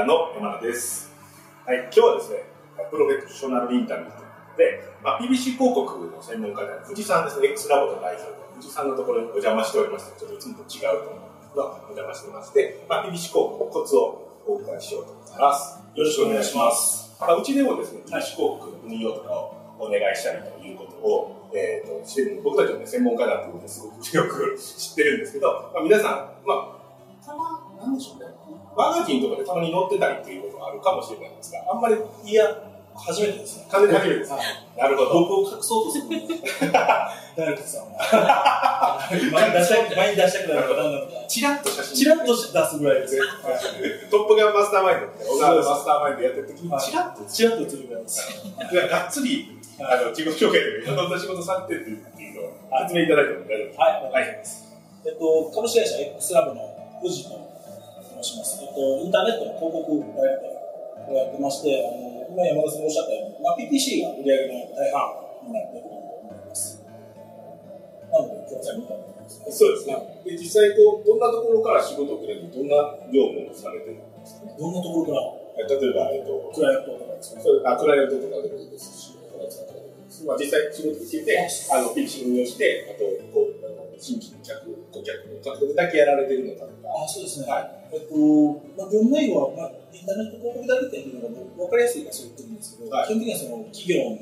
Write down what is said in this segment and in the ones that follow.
ラの山田です。はい、今日はですね、プロフェッショナルインタビューで、まあ、PBC 広告の専門家である藤さんですね、X ラボの代表で、藤さんのところにお邪魔しておりまして、ちょっといつもと違うと思うんですけど、お邪魔してまして、まあ、PBC 広告のコツをお伺いしようと思います。よろしくお願いします。まあ、うちでもですね、PBC 広告の運用とかをお願いしたりということを、えー、としてる僕たちはね、専門家だということですごくよく知ってるんですけど、まあ、皆さん、まあ、たま、なんでしょうね、マガジンとかでたまに載ってたりっていうことがあるかもしれないんですが、あんまり、いや、初めてですね。完全に初めてです。はいなるほど。僕を隠そうとする。誰かさんは。前に出したく前に出したくない方なので、チラッと写真。チラッと出すぐらいです。トップガンマスターマインドって、小川のマスターマインドやってる時に、はいチラッと、チラッと映るぐらいです。がっつり、あの、自己紹介でいろんな仕事されてるっていうのを説明いただいても大丈夫ですかはい、お願いします。えっと、株式会社 X ラボの藤と申します。えっと、インターネットの広告代理店をやってまして、あの、今山田さんがおっしゃったように、まあ、PPC が売り上げの大半になっていると思います。なので、今日は最後にますね。そうですね。で、実際こう、どんなところから仕事をくれるどんな業務をされてるんですか？どんなところから？例えば、えっと、クライアントとかですか？それあクライアントとかでもいいですし。まあ、実際仕事を受けて、あの、PPC 運用して、あと、こう、新規の客、顧客の獲得だけやられてるのかとか。あ、そうですね。はい。えっと、まあ、業務内容は、まあ、インターネット広告代理店というのが分かりやすいからそう言ってるんですけど、はい基本的にはその企業の、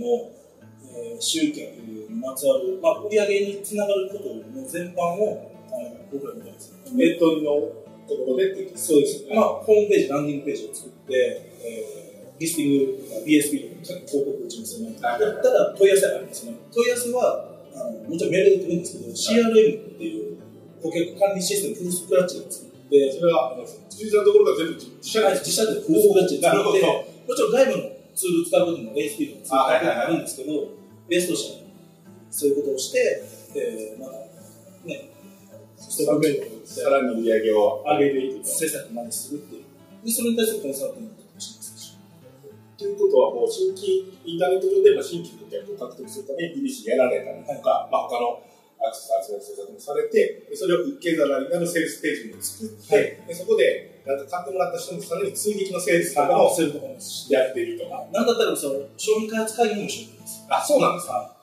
えー集客にまつわる、まあ、売上につながることの全般を、あの僕らみたいですね。ネットのところでってそうですね。まあ、ホームページ、ランディングページを作って、えー、リスティング、BSP とか広告打ちますよね。はいただ、問い合わせがありますね。問い合わせは、もちろんメールで来るんですけど、CRM っていう顧客管理システム、フルスクラッチで作って、それは、あの、辻さんのところが全部自社はいで自社でフルスクラッチ作って、もちろん外部のツール使うことも ASP のツール使うこともあるんですけど、ベースとしてはそういうことをして、えー、またね、ステッさらに売り上げを上げていくと。制作までするっていう。で、それに対するコンサルティング。ということは、もう新規、インターネット上でまあ新規の顧客を獲得するために BBC やられたりとか、まあ、他のアクセス集める政策もされて、でそれを受け皿になるセールスページも作って、はいでそこでなんか買ってもらった人のさらに追撃のセールスとかもそういうところも。やっていると。なんだったら、その商品開発会議にも一緒にいます。あ、そうなんですか。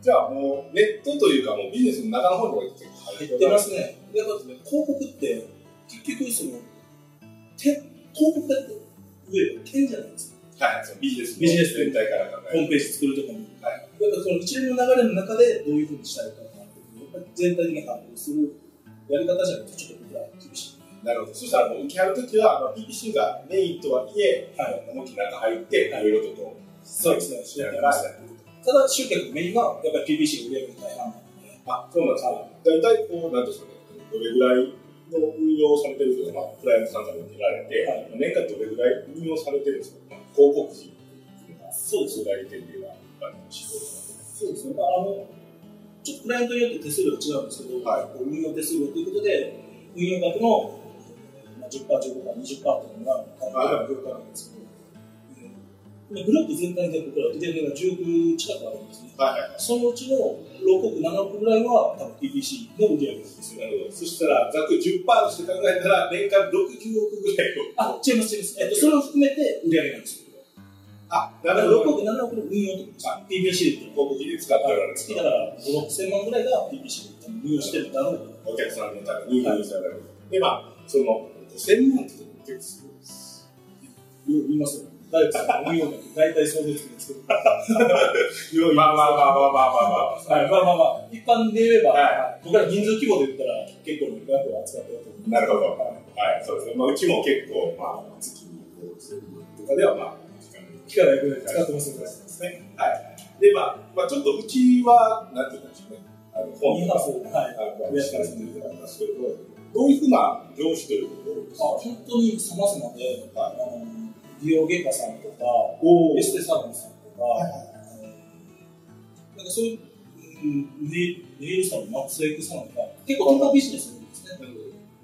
じゃあもうネットというかもうビジネスの中の方にも結構入ってますね。で、まずね、広告って、結局、その、点、広告だって上は点じゃないですか。はい、そのビジネスのビジネス全体から考えるホームページ作るとかも。はいやっぱその一連の流れの中でどういうふうにしたいかなっていうのをやっぱり全体的に把握するやり方じゃないとちょっと僕らは厳しい。なるほど。そしたらもう受け合うときは、まあ、PPC がメインとはいえ、はい。思いっきり中入って、いろいろとこう、そうですね。しながらやっていくと。ただ、集客メインはやっぱり PBC 売り上げの大半なので、あ、そうなんですか。大体こう、なんですかね、どれぐらいの運用されてるとか、まあ、クライアントさんから見られて、はい年間どれぐらい運用されてるんですか、まあ、広告費そうです代理店では、あの仕事そうですね。まあ、あの、ちょっとクライアントによって手数料が違うんですけど、はい運用手数料ということで、運用額のまあ10%、15%、20%というのが、業界なんですけど、うんでグループ全体で僕ら売り上げが10億近くあるんですね。はい。そのうちの6億、7億ぐらいは多分 PPC の売り上ですよ。なるほど。そしたら、ざっくり10%として考えたら、年間6、9億ぐらいを。あ、違います、違います。えっと、それを含めて売り上げなんですよ。あ、だから6なるほど。億、7億の運用とですあ PPC で広告費で使っておられる月だから5、6千万ぐらいが PPC で運用してるんだろうと。お客さんのために運用される。で、まあ、その、5000万って結構すごいです。言いますよ。大体さん、運用額、大体想像つくんですけど。ま あまあまあまあまあまあまあ。はい、まあまあまあ、一般で言えば、は僕ら人数規模で言ったら、結構な額を扱ってると思う。なるほど。はい、そうですね。まあ、うちも結構、まあ、月に5000万とかでは、まあ、機械ぐらい使ってますので。ですね。はい。で、まあ、まあ、ちょっとうちは、なんていうんでしょうね。あの、本。とか、インハウス、はい。あの、やったりするんですけど、どうい。うふうな業種とい。うことあ、本当に様々で、はあの美容外科さんとか、おエステサロンさんとか、はい。なんかそうい。う、うん、ネイルサロン、マックスエックサロンとか、結構トンビジネスなんですね。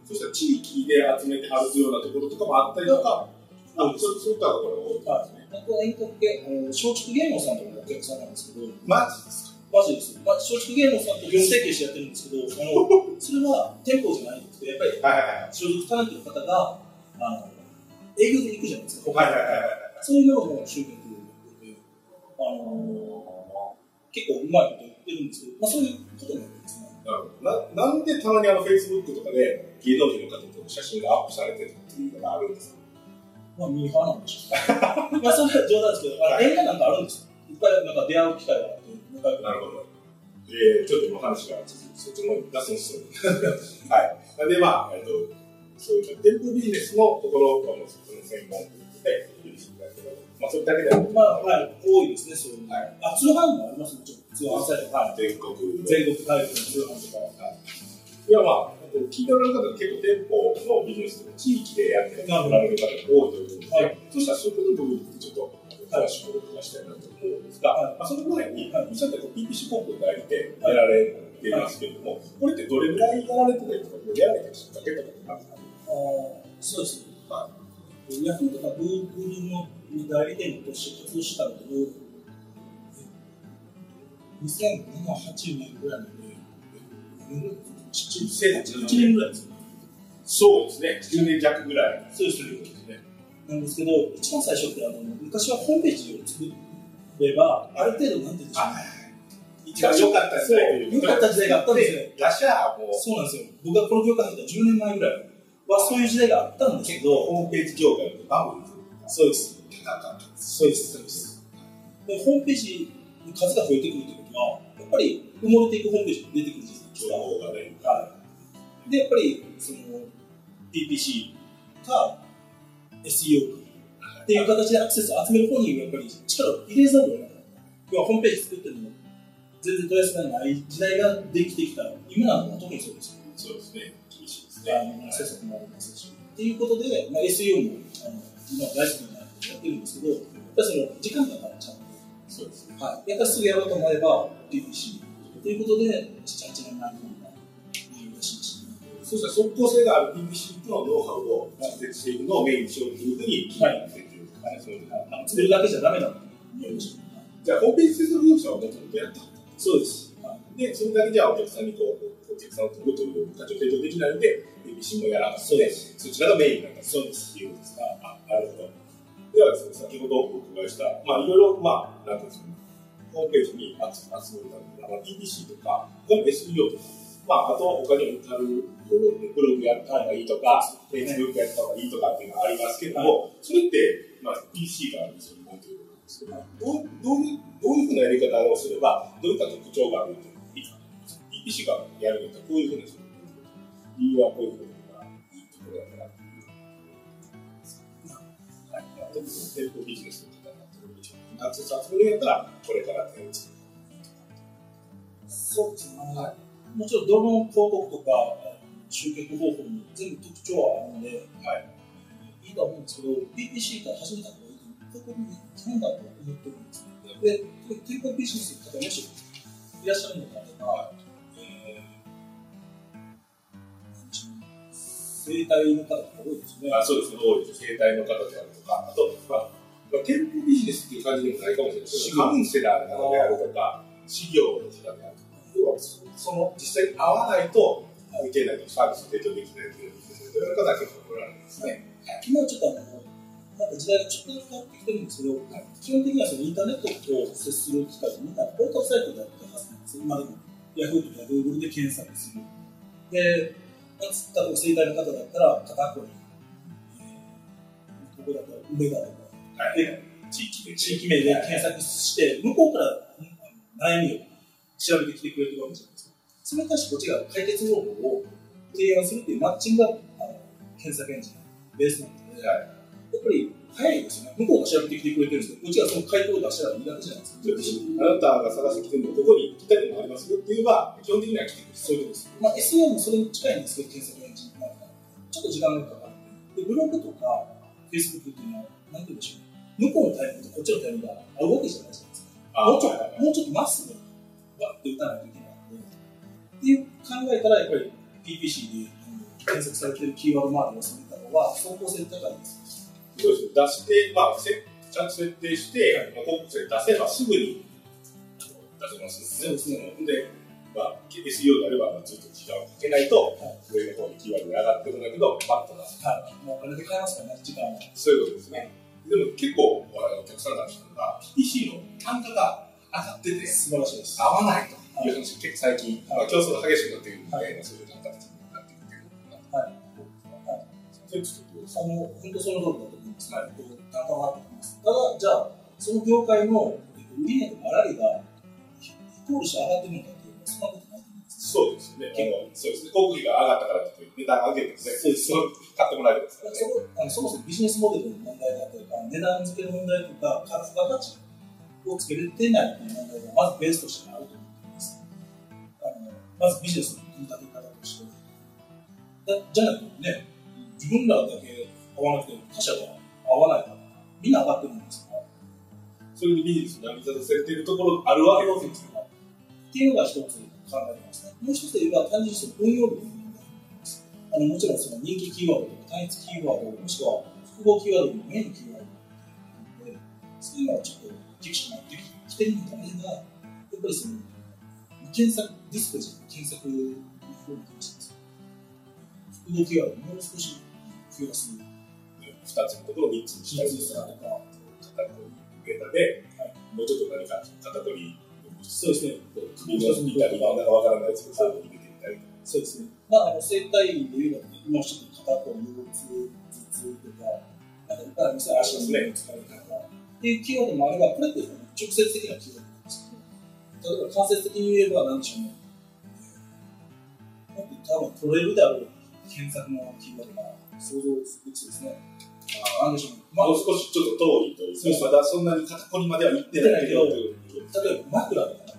そしたら地域で集めてはるようなところとかもあったりとか、あ、そうそうい。ったところが多い。ですね。あと遠隔系、あの松竹芸能さんとかのお客さんなんですけど、マジですか？マジです。まあ、松竹芸能さんと業務提携してやってるんですけど、あのそれは店舗じゃないんですけど、やっぱりはいはいはい。所属タレントの方が、あの営業で行くじゃないですか、はいはいはいはい。そういうのを集客で、あのー、結構うまいこと言ってるんですけど、まあ、そういうことなんですね。ななんでたまにあの、フェイスブックとかで芸能人の方と写真がアップされてるっていうのがあるんですか？まあ、ミーハーなんでしょう。まあ、それは冗談ですけど、あ映画なんかあるんですよ。いっぱいなんか出会う機会があって、仲良くなるほど。えー、ちょっと今話がそっちの方に脱線しそう。はい。なんで、まあ、えっと、そういう店舗ビジネスのところを、その専門で、まあ、それだけではまあ、はい、多いですね、そういうの。はいあ、通販もありますね、ちょっと通販サイト。はい。全国の全国大陸の通販とか。いや、まあ、聞いておられる方は結構店舗のビジネスとか地域でやっておられる方が多いということで、はい。そうしたらそういうことの部分でちょっと詳しくお伺いしたいなと思うんですが、はい。まあ、その前に、はい、さっき PPC 広告代理でやられていますけれども、これってどれぐらいやられてたりとか、やられたきっかけとかあるんですか。あそうですね。ヤフーとかグーグルの代理店として活動したのと、2007、8年ぐらいので、7年ぐらいですよ。そうですね、10年弱ぐらい。そうですね。なんですけど、一番最初ってあの昔はホームページを作れば、ある程度、なんていうんですか、一番良かった時代良かった時代があったんですよ。打者もそうなんですよ。僕がこの業界入った10年前ぐらいはそういう時代があったんですけど、ホームページ業界のバブルそうです。そうです。そうです。で、ホームページの数が増えてくるということは、やっぱり埋もれていくホームページが出てくるじゃないです情か。報がね。はい。で、やっぱり、その、PPC か SEO かっていう形でアクセスを集める方にやっぱり力を入れざるを得なかった。要はホームページ作ってるのも全然問い合わせがない時代ができてきた今なんか特にそうですよ。そうですね。厳しいですあね。もありますし。っていうことで、まあ、SEO もあの今大好きなやってるんですけど、やっぱりその時間がかかっちゃうんで、そうですね。はい、やっぱりすぐやろうと思えば PPC ということで、7、8年前に理由出しました。そうしたら即効性がある PPC のノウハウを実践していくのをメインにしようというふうに決めているはい。あの作るだけじゃダメだと思いました。じゃあ、ホームページ制作業者はもともとやったそうです。で、それだけじゃお客さんにこう、お客さんを取るという価値を提供できないので、PPC もやらなで、そちらがメインなんだそうです。いうことですか。あ、なるほど。ではですね、先ほどお伺いした、まあ、いろいろ、まあ、なんていうんですかね、ホームページに集めるために、まあ、PPC とか、他に SEO とか、まあ、あと他にもある、ブログやった方がいいとか、Facebook やった方がいいとかっていうのがありますけども、それって、まあ、PC があるんですよ、なんていうことなんですけど、どうどういう、どういうふうなやり方をすれば、どういった特徴があるといいか。PC がやるんだったら、こういうふうにする。理由はこういうふうなのがいいところだから。はい。まあ、特に店舗ビジネスアクセス集めるんやったら、これから手をつけそうですね。もちろん、どの広告とか集客方法に全部特徴はあるので、はい。いいと思うんですけど、PPC から始めた方がいいという、特にそうだと思ってるんですね。で、店舗ビジネスの方、もしいらっしゃるのであれば、えー、生態の方が多いですね。あそうですね、多いです。生態の方であるとか、あと、まあ、まあ、店舗ビジネスっていう感じでもないかもしれないけど、カウンセラーの方であるとか、事業の方であるとか、要はその実際に合わないと、受けないとサービスを提供できないという、方は結構おられるんですね。今ちょっとあの、なんか時代がちょっと変わってきてるんですけど、基本的にはそのインターネットと接する機会みんなポータルサイトでやってますなんですよ。今でも、ヤフーとかグーグルで検索する。で、例えば生態の方だったら、片栗、えー、ここだったら梅田とか、はい。で地域で。地域名で検索して、向こうから悩みを調べてきてくれてるわけじゃないですか。それに対してこっちが解決方法を提案するっていうマッチングがあの検索エンジンベースなので、はい。やっぱり早いですよね。向こうが調べてきてくれてるんですけど、こっちがその回答を出したらいいだけじゃないですか。あなたが探してきてるのここに来たりもありますよって言えば、基本的には来てくれる。そういうことです。まあ、SEO もそれに近いんですけど、検索エンジンになるから、ちょっと時間がかかる。で、ブログとか Facebook っていうのは、なんて言うんでしょうね。向こうのタイミングとこっちのタイミングが合うわけじゃないですか。もうちょっと、もうちょっとまっすぐ、わって打たないといけないので、っていう考えたら、やっぱり PPC で検索されてるキーワード周りを攻めたのは、走行性高いです。そうです。出して、まあ、せちゃんと設定して、まあ、広告で出せばすぐに出せますそうですね。で、まあ、SEO であればずっと時間をかけないと、上の方にキーワードが上がってるんだけど、パッと出す。はい。もうお金で買いますからね、時間は。そういうことですね。でも結構、お客さんが聞くのが、PC の単価が上がってて、素晴らしいです。合わないという話、結構最近、まあ、競争が激しくなっているので、そういう単価的になっていくっていはい。はい。それちょっとあの、本当その通りだと思います。はい。単価が上がってきます。ただ、じゃあ、その業界の売り値と粗利がイコールして上がってるのかっていうと、そんなことない。そうですね。そうですね。広告費が上がったからって値段上げてね、そうです。買ってもらえるんですからね。そあのそもそもビジネスモデルの問題だったりとか、値段付けの問題とか、価格価値をつけれてないという問題がまずベースとしてあると思っています。あのまずビジネスの組み立て方として。だじゃないとね、自分らだけ合わなくても他者が合わないから、みんな上がってるんですから。それでビジネス成り立たせているところあるわけですよ。っていうのが一つ考えてますね。もう一つ言えば、単純にその運用力あのもちろんその人気キーワードとか単一キーワード、もしくは複合キーワードのメインキーワードで、そういうのはちょっと厳しくなってきてるのかなが、やっぱりその、検索、ディスプレイ検索の方に関してです複合キーワードもう少し増やす。二つのところを三つにしたりとか、肩こり、データで、はい、もうちょっと何か肩こり、そうですね。首の見たり、なんかわからないですけど、そういうのを入れてみたりそうですね。まあ、あの生体院でいうのは、今おっしゃった肩こり、腰痛、頭痛とか、なんか。足の疲れ方。っていうキーワードもあれば、これって直接的なキーワードなんですけど、例えば間接的に言えば何でしょうね。多分取れるであろう検索のキーワードが想像つくですね。あなんでしょう、まあ、もう少しちょっと遠いというか、まだそんなに肩こりまでは行ってないけど、例えば枕とか、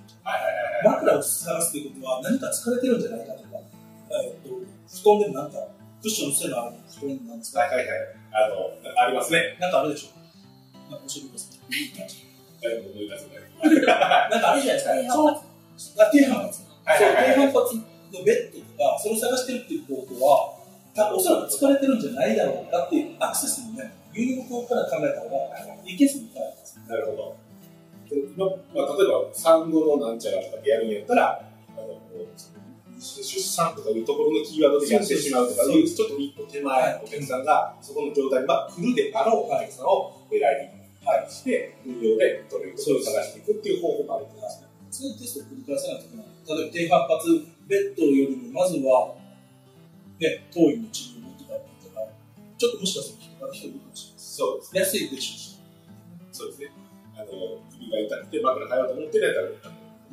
枕を探すということは何か疲れてるんじゃないかとか、えー、と布団でもなんかクッションのせのある布団なんですか？はいはいはい。あの、ありますね。なんかあるでしょなんか教えてください。かあるじゃないですか。そう。低反発。そう、低反発のベッドとか、それを探してるっていうことは、おそらく疲れてるんじゃないだろうかっていうアクセスもね、輸入向から考えた方がいけそうにないです。なるほど。まあ、例えば、産後のなんちゃらとかでやるんやったら、あの出産とかいうところのキーワードでやってしまうとかいう、ちょっと一歩手前のお客さんが、そこの状態に、まあ、来るであろうお客さんを狙いに対して、運用で取れるところを探していくっていう方法もあると思いますね。そういうテストを繰り返さないといけない。例えば、低反発ベッドよりも、まずは、ね、当院の治療を持ってちょっともしかすると人いるかもしれない。そうですね。安いでしょうそうですね。あの、首が痛くて枕変えようと思ってないから、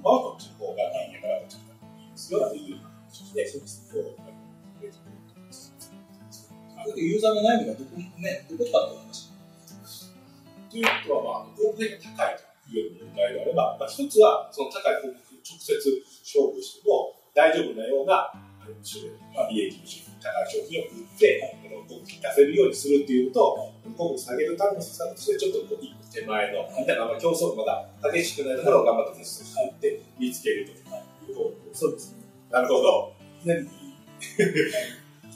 まあ、こっちの方がいいから、ちの方がいいですよっていう話で、そうですね。ユーザーの悩みがどこ,、ね、どこかって話。ということは、まあ、広告費が高いという問題であれば、まあ、一つは、その高い広告直接勝負しても大丈夫なような、まあ、利益の高い商品を売って、広告費出せるようにするっていうと、広告下げるための施策として、ちょっとこう一個手前の、みたいな、まあ、競争まだ激しくないところを頑張ってテストしていって、見つけるという方そうですね。なるほど。何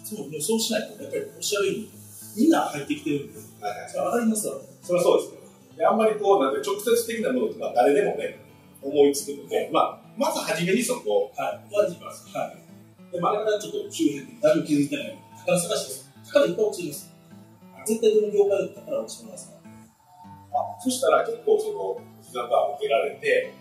そうもうそうしないと、やっぱりおっしゃるように、みんな入ってきてるんで、はいはい、それ上がりますわ、それはそうですね。であんまりこう、なんて直接的なものって、まあ、誰でもね、思いつくので、まあ、まず初めにそこを、はい、まずます。はい。で、ま、だからちょっと周辺で誰も気づいてない宝探しです。宝いっぱい落ちます。絶対どの業界で宝落ちてます。あ、そしたら結構その、膝が受けられて、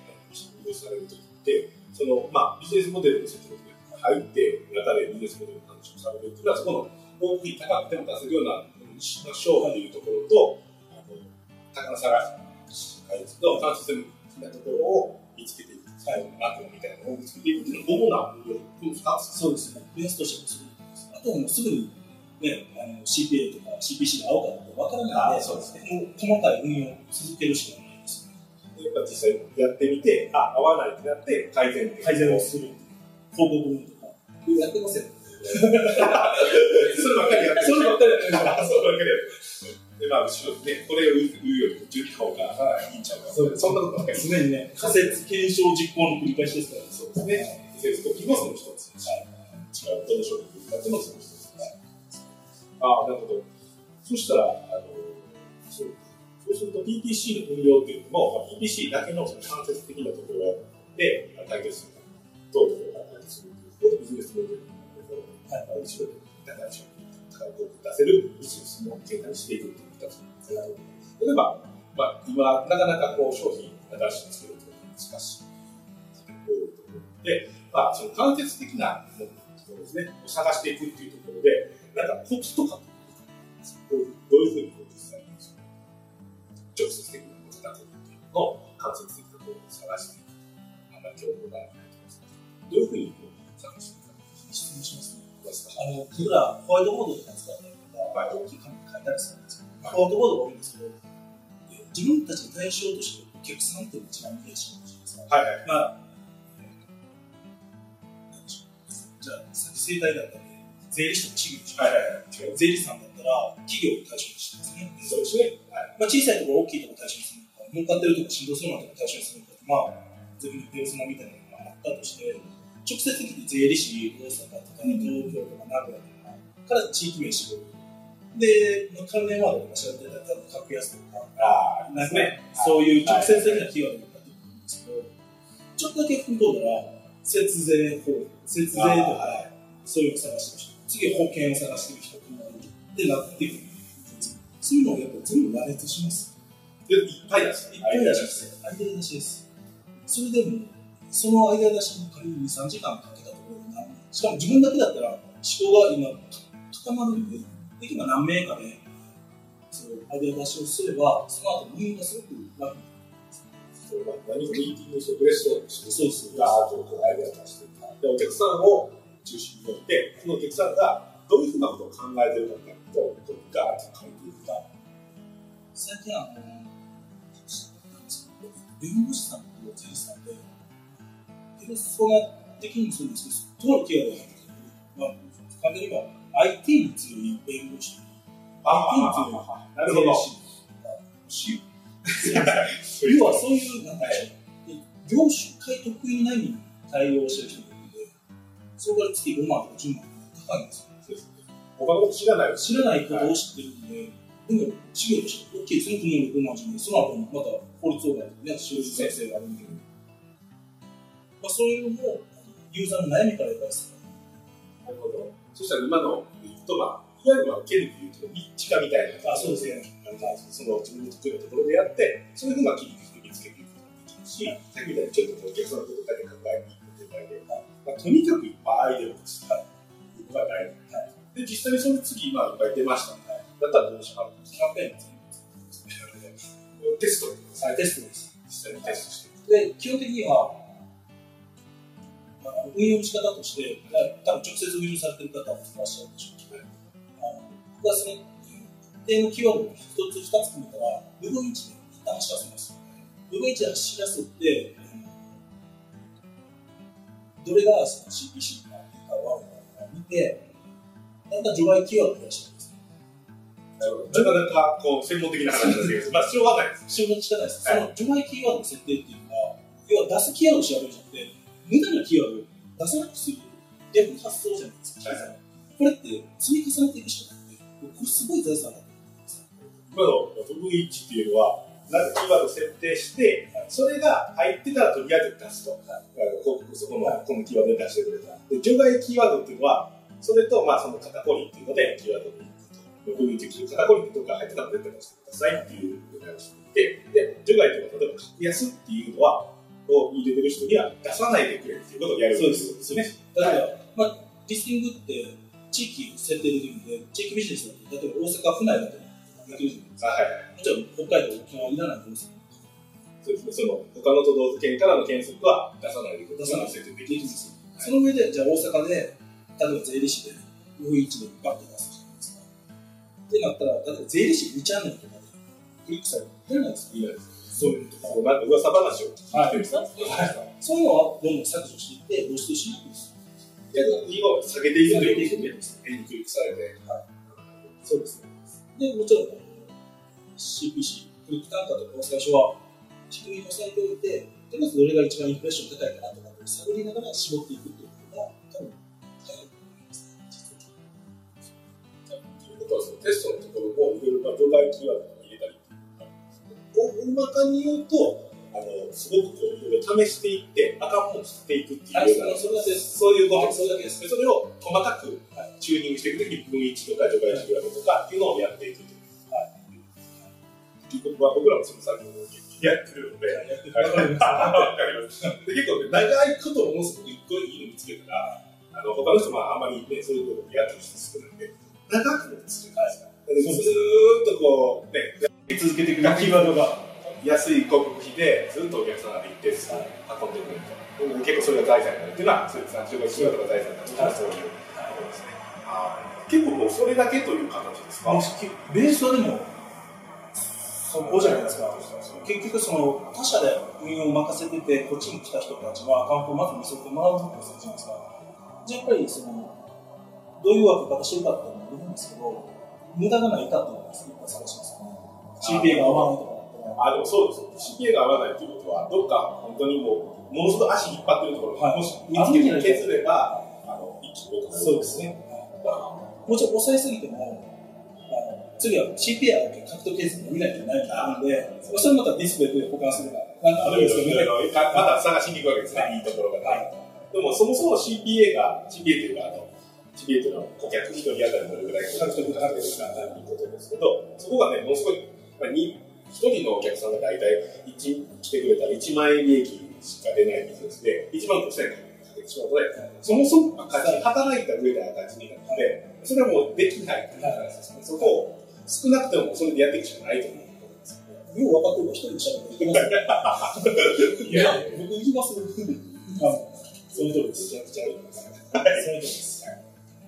利用されるときって、その、まあ、ビジネスモデルの説明で入って、中でビジネスモデルの話をされるっていうのは、そこの、大きい高くても出せるような、しましょうっていうところと、あの、宝探し、開発の間接的なところを見つけていく。最後の楽みたいなのを見つけていくっていうのは、主な、この2つ。そうですね。ベースとしてもすぐあとはもうすぐに、ね、あの CPA とか CPC が合うかどうかわからないので、そうですね。細かい運用を続けるしかないですね。やっぱ実際やってみて、あ、合わないってなって改善改善をする。広告運とか。やってますよ。そればっかりやってる。そればっかりやってる。そればっかりやってる。で、まあ、後ろね、これを言うよりも10個がいいんちゃうか。そそんなことばっかり常にね、仮説、検証、実行の繰り返しですから、そうですね。仮説時もその一つ。はい。違う、どの商品を使ってもその一つ。はい。ああ、なるほど。そしたら、あの、そう。そうすると PPC の運用っていうのも、まあ、PPC だけのその間接的なところで解決する。等々があったりするというビジネスモデルはいの後ろで高い商品高い広告出せるビジネスの形態にしていくという形なんです例えば、まあ、今、なかなかこう商品新しい作ると難しい。で、まあ、その間接的なものですね、を探していくっていうところで、なんかコツとか、どういうふうにこう実際に直接的なものを叩くっていうのを間接的なを探していく。あんまり情報がないとどういうふうにこう探していくか。質問しますね。あの、僕らホワイトボードとか使ったりとか、はい大きい紙に書いたりするワイトボードが多いんですけど、自分たちの対象としてお客さんっていうのが一番見やすいかもしれないですね。はいはい。まあ。じゃあ、さっき生態だったんで、税理士と企業でしょ。はいはいはい。税理士さんだったら、企業を対象にしてますね。そうですね。はい。まあ、小さいところ、大きいところ対象にするのか、儲かってるところ、しんどそうなところ対象にするのか、まあ、自分のペルソナみたいなのがあったとして、直接的に税理士、大阪とか、東京とか名古屋とかから地域名絞る。で、まあ、関連ワードとか調べてたら、格安とか、ああ、なんかね、そういう直接的なキーワードが出てくるんですけど、ちょっとだけ踏み込んだら、節税法、節税とか、そういうのを探してる人、次は保険を探してる人ってなってくる。そういうのをやっぱ全部羅列します。で、いっぱい出す。いっぱい出しです。間出しです。それでも、その間出しに仮に2、3時間かけたところで何しかも自分だけだったら思考が今固まるんで、できれば何名かで、そう、間出しをすれば、その後運用がすごく楽にそれは何かミーティングしてブレストームして、そうですガーッとこうアイデア出してで、お客さんを中心に置いて、そのお客さんがどういうふうなことを考えてるかっていうと、こうガーッと書いていくか。最近あの、弁護士さんと税理士さんで、ペルソナ的にもそうですけど、とあるケアではなくて、まあ、簡単に言えば、IT に強い弁護士、IT に強いなるほど。要はそういう、なんていうの業種会得意なに対応してる人がいるので、それから月5万とか10万とか高いんですよ。他のこと知らないよ。知らないことを知ってるんで、でも、事業として OK ですね、この6万10万、その後また法律をね、修理先生があるんで、まあ、そういうのも、ユーザーの悩みからやっぱりなるほど。そしたら今の言うと、まあ、いわゆるまあ受けるっていうと、一致化みたいな。あそうですね。なんか、その自分の得意なところでやって、それでまあ、切り口で見つけていくことができるし、さっきみたいにちょっとお客さんのことだけ考えに行くっていう場合で、まあ、とにかくいっぱいアイデアを出す。はい。いうのが大事。はい。で、実際にその次、まあ、いっぱい出ましたね。だったらどうしよう。キャンペーン。テストはい、テストです。実際にテストして。で、基本的には、あの運用の仕方として、多分直接運用されてる方もいらっしゃるでしょうけど、あの僕はその一定のキーワードを一つ二つ決めたら、部分位置で一旦走らせます。部分位置で走らせて、どれがその CPC かいいか悪いかを見て、だんだん除外キーワードを増やしていくんです。なかなか、こう、専門的な話ですけど、まあ、しょうがないです。仕事の仕方です。その除外キーワードの設定っていうのは、要は出すキーワードを調べるんじゃなくて、無駄なキーワードを出さなくする逆に発想じゃないですか。はいこれって積み重ねていくしかなくて、これすごい財産だと思うんですよ。今の部分一致っていうのは、まずキーワードを設定して、それが入ってたらとりあえず出すと。あの広告そこの、このキーワードで出してくれた。で、除外キーワードっていうのは、それと、まあ、その肩こりっていうので、キーワードに行くと。部分一致肩こりってどっか入ってたら絶対出してくださいっていうのをして、で、除外っていうのは、例えば格安っていうのは、を入れてる人には出さないでくれっていうことをやるそうですですね。だから、まあ、リスティングって地域を設定できるんで、地域ビジネスだと、例えば大阪府内だとできるじゃないですか。あはいはい。もちろん北海道、沖縄いらないと思うんですよ。そうですね。その、他の都道府県からの検索は出さないでください。出さない設定でできるんですすよ。その上で、じゃあ大阪で、例えば税理士で、部位置でバッて出すじゃないですか。ってなったら、例えば税理士2チャンネルとかでクリックされて、いらないですかいいです。そういうところ、なんか噂話を聞いてる人はいそういうのはどんどん削除していって、露出しにくいです。けど、2を下げていくという下げていくことです。変にクリックされて。はいそうですね。で、もちろん、CPC、クリック単価とか最初は、低めに押さえておいて、とりあえずどれが一番インプレッション高いかなとかって探りながら絞っていくっていうことが、多分、早いと思いますね、実は。ということは、そのテストのところも、いろいろな除外キーワード大まかに言うと、あのすごくこういろいろ試していってあかんもん捨ていくっていうような、それだけです。そういうことそれだけです。それを細かくチューニングしていくときに分位置とか除外値比べとかっていうのをやっていくと。はい。うことは僕らもその作業をやってるので、わかります。わかります。で結構ね、長いことをもうすぐ一個いいの見つけたら、あの他の人はあんまりね、そういうことをやってる人少ないんで、長く見つけたんですよ。でずーっとこう、ね、やり続けていくキーワードが安い広告費でずっとお客さんが一定数運んでくれると。結構それが財産になるっていうのは、そういう30倍仕事が財産になるっていうのはそういうところですね。はい結構もうそれだけという形ですか？ベースはでも、そこじゃないですか。結局その他社で運用を任せてて、こっちに来た人たちはアカウントをまず見せてもらうってするじゃないですか？じゃあやっぱりその、どういう分け方してるかっていうのもあるんですけど、無駄がないかっていうのをやっぱ探します。CPA が合わないとか。あ、でもそうです。CPA が合わないということは、どっか本当にもう、ものすごく足引っ張ってるところが、はいもし見つけて削れば、あの、一気にそうですね。もちろん抑えすぎても、あの次は CPA だけ獲得ケースの未来じゃないと思うので、それまたディスプレイで保管するか、なんかあるんですけどね。まだ探しに行くわけですね、いいところがない。でも、そもそも CPA が、CPA というか、あの、CPA というのは顧客一人当たりどれぐらい獲得獲得するかということですけど、そこがね、ものすごい、まあ、に一人のお客さんが大体1来てくれたら1万円利益しか出ないビジネスで、1万5000円かけてしまうとね、そもそも働いた上で赤字になって、それはもうできないという話ですね。そこを少なくてもそれでやっていくしかないと思うですよう分かってるから一人いけますいや、僕行きます。あのその通りです。めちゃくちゃいい。その通りです。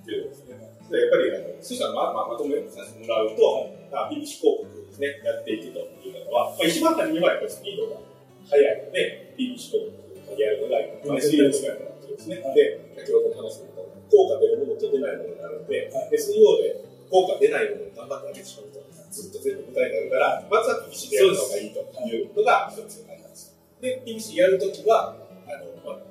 というですね。でやっぱりあの、そしたらまあ、まあ、まとめさせてもらうと、まあ、BBC 広告ですね、やっていくという方は、まあ、一番初めはやっぱりスピードが速いので、BBC 広告をやるのが、まあ、SEO とかやることですね。で、先ほどの話の効果出るものと出ないものがあるので、SEO で効果出ないものを頑張ってあげてしまうと、ずっと全部答えになるから、まずは BBC でやるのがいいというのが一つあります。で、BBC やるときは、あの、まあ、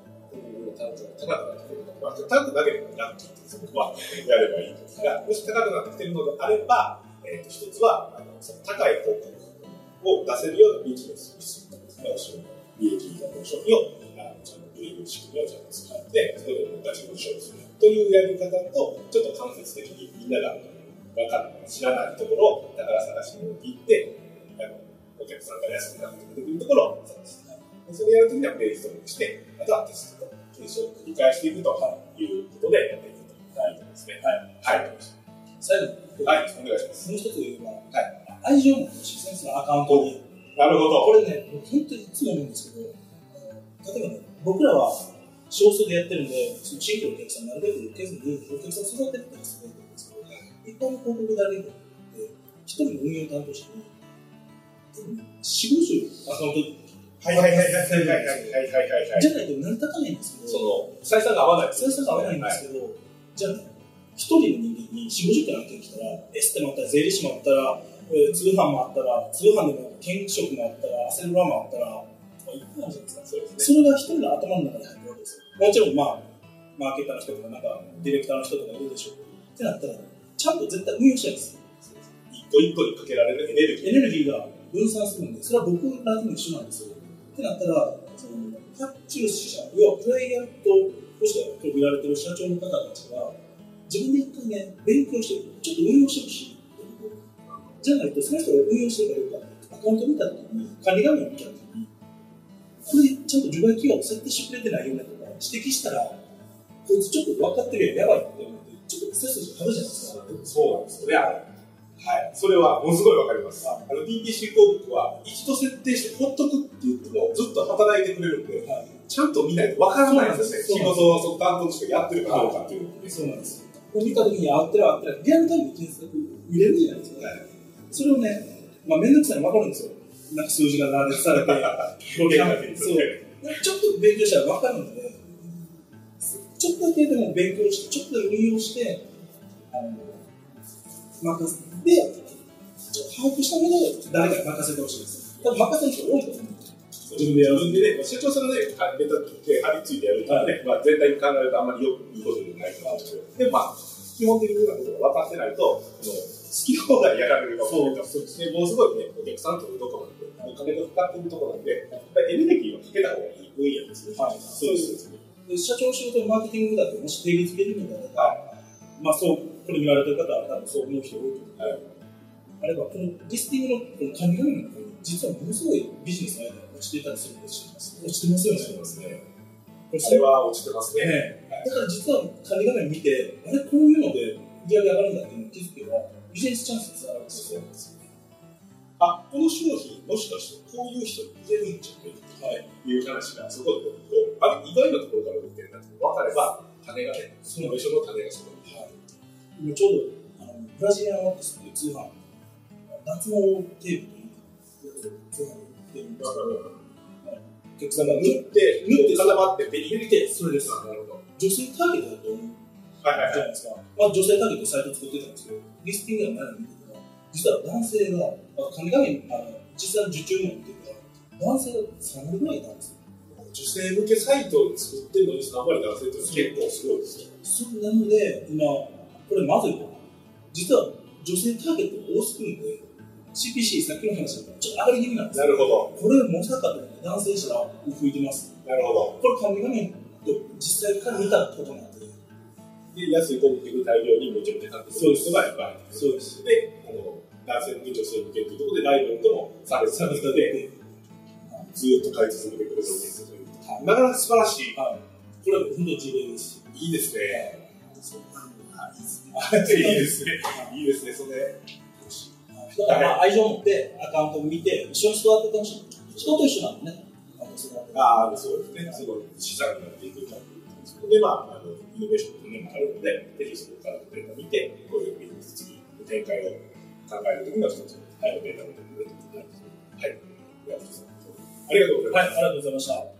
単高くなってくるのまあ、単価だけでもラッキーってそこはやればいいんですが、もし高くなってきてるのであれば、えー、と一つはあのその高い広告を出せるようなビジネスにするとですね、お商品利益がの商品をあのちゃんと売れる仕組みをちゃんと使って、それで同じ商品するというやり方と、ちょっと間接的にみんなが分かる知らないところを宝探しに行って、あのお客さんが安くなってくるところを探して、それやるときにはページ登録して、あとはテストと検証を繰り返してい。くとい。うことでやってい。くとい。うことですね。はい。はい。最後に、はい、お願い。します。もう一つ言えば、愛情も欲しい。ですね、そのアカウントに。なるほど。これね、僕本当にい。つも思うんですけど、例えばね、僕らは少数でやってるんで、その地域のお客さんなるべく受けずに、お客さん育てるってすごい。んですけど、一般の広告だけで、一人の運用担当者に、四五十アカウントはいはいはいはいはいはいはいはいはい。じゃないと成り立たないんですけど、その、採算が合わない。採算が合わないんですけど、じゃあ、一人の人間に四五十件案件来たら、エステもあったら、税理士もあったら、えー通販もあったら、通販でも検職もあったら、アセルラもあったら、いっぱいあるじゃないですか。そうですね。それが一人の頭の中に入るわけですよ。もちろん、まあ、マーケターの人とか、なんか、ディレクターの人とかいるでしょう。ってなったら、ちゃんと絶対運用したいです。一個一個にかけられるエネルギー。エネルギーが分散するんで、それは僕らとも一緒なんですよ。ってなったら、その、発注者、要はクライアントとして今日見られてる社長の方たちが、自分で一回ね、勉強して、ちょっと運用してほしい。じゃないと、その人が運用してるかどうか、アカウント見たときに、管理画面を見たときに、これちゃんと除外機を設定してくれてないよねとか、指摘したら、こいつちょっと分かってるやん、やばいって思って、ちょっと背筋張るじゃないですか。そうなんですよね。はい。それはものすごいわかります。あの、DPC 広告は一度設定してほっとくって言ってもずっと働いてくれるんで、はいちゃんと見ないとわからないんですね。仕事をその担当としてやってるかどうかっていうの。そうなんですよ。これ見たときに、あってるあってる、リアルタイムで検索見れるじゃないですか。それをね、まあ、めんどくさいの分かるんですよ。なんか数字が羅列されて、表現だけにそう。ちょっと勉強したら分かるので、ちょっとだけでも勉強して、ちょっと運用して、あの、任せて、把握した上で誰かに任せてほしいです。多分任せる人多いと思う。自分でやるんでね、社長さんがね、ネタで張り付いてやるとね、まあ全体に考えるとあんまりよくいいことじゃないかなと。で、まあ、基本的なことが分かってないと、そのき放題やられるかもしれないそうですでもうすごいね、お客さんとのところなんで、お金がかかってるところなんで、やっぱりエネルギーをかけた方がいい分野ですね。はいそうですね。で社長の仕事のマーケティングだってもし定義づけるのであれば、まあそう、これ見られてる方は多分そう思う人多いと思う。はいあれば、このリスティングのこの管理画面の方に、実はものすごいビジネスの間が落ちていたりするんです落ちてますよね。そうですね。これは落ちてますね。ねだから実は管理画面見て、あれこういうので売り上げ上がるんだっていうのを気づけば、ビジネスチャンスにつながるんですよ。あ、この商品、もしかしてこういう人に入れるんじゃないはい。という話が、そこでこう、あれ、意外なところから売ってるんだって分かれば、種がね、その一緒の種がそこに。はい、今ちょうどあのブラジリアンワックスっていう通販、脱毛テープという通販で売ってるんですけど、お客さんが塗って、塗って固まって手に入れて、それです。なるほど。女性ターゲットだと思うはいはいはい。じゃないですか。まあ、女性ターゲットサイト作ってたんですけど、リスティングが何見てたら、実は男性が、あ管理画面、あの実際の受注も見てたら、男性が3割ぐらいいたんですよ。女性向けサイトを作ってるのに3割男性って結構すごいですよ。そうなので、今、これまずいと。実は女性ターゲットが多すぎるんで、CPC、さっきの話ちょっと上がり気味なんですよ。なるほど。これ、まさかと男性したら吹いてます。なるほど。これ、管理画面と実際から見たことなんで、で、安い広告大量にめちゃめちゃ買ってくる人がいっぱい入ってくる。そうです。で、あの、男性向け、女性向けっていうところでライバルとも差別されてて、ずーっと買い続けてくれるわけですよ。なかなか素晴らしい。はい。これは本当に事例です。いいですね。そうあいい。いいですね。いいですね、それ。だから、まあ、愛情を持ってアカウントを見て、一緒に育ててほしい。人と一緒なんでね。あああ、そうですね。すごい資産になっていくかそこで、まあ、あの、イノベーションの面もあるので、ぜひそこからデータを見て、こういうビジネス次の展開を考えるときには、一つ、はい、データを見てくれるということです。はい。では、藤井さんありがとうございます。はい、ありがとうございました。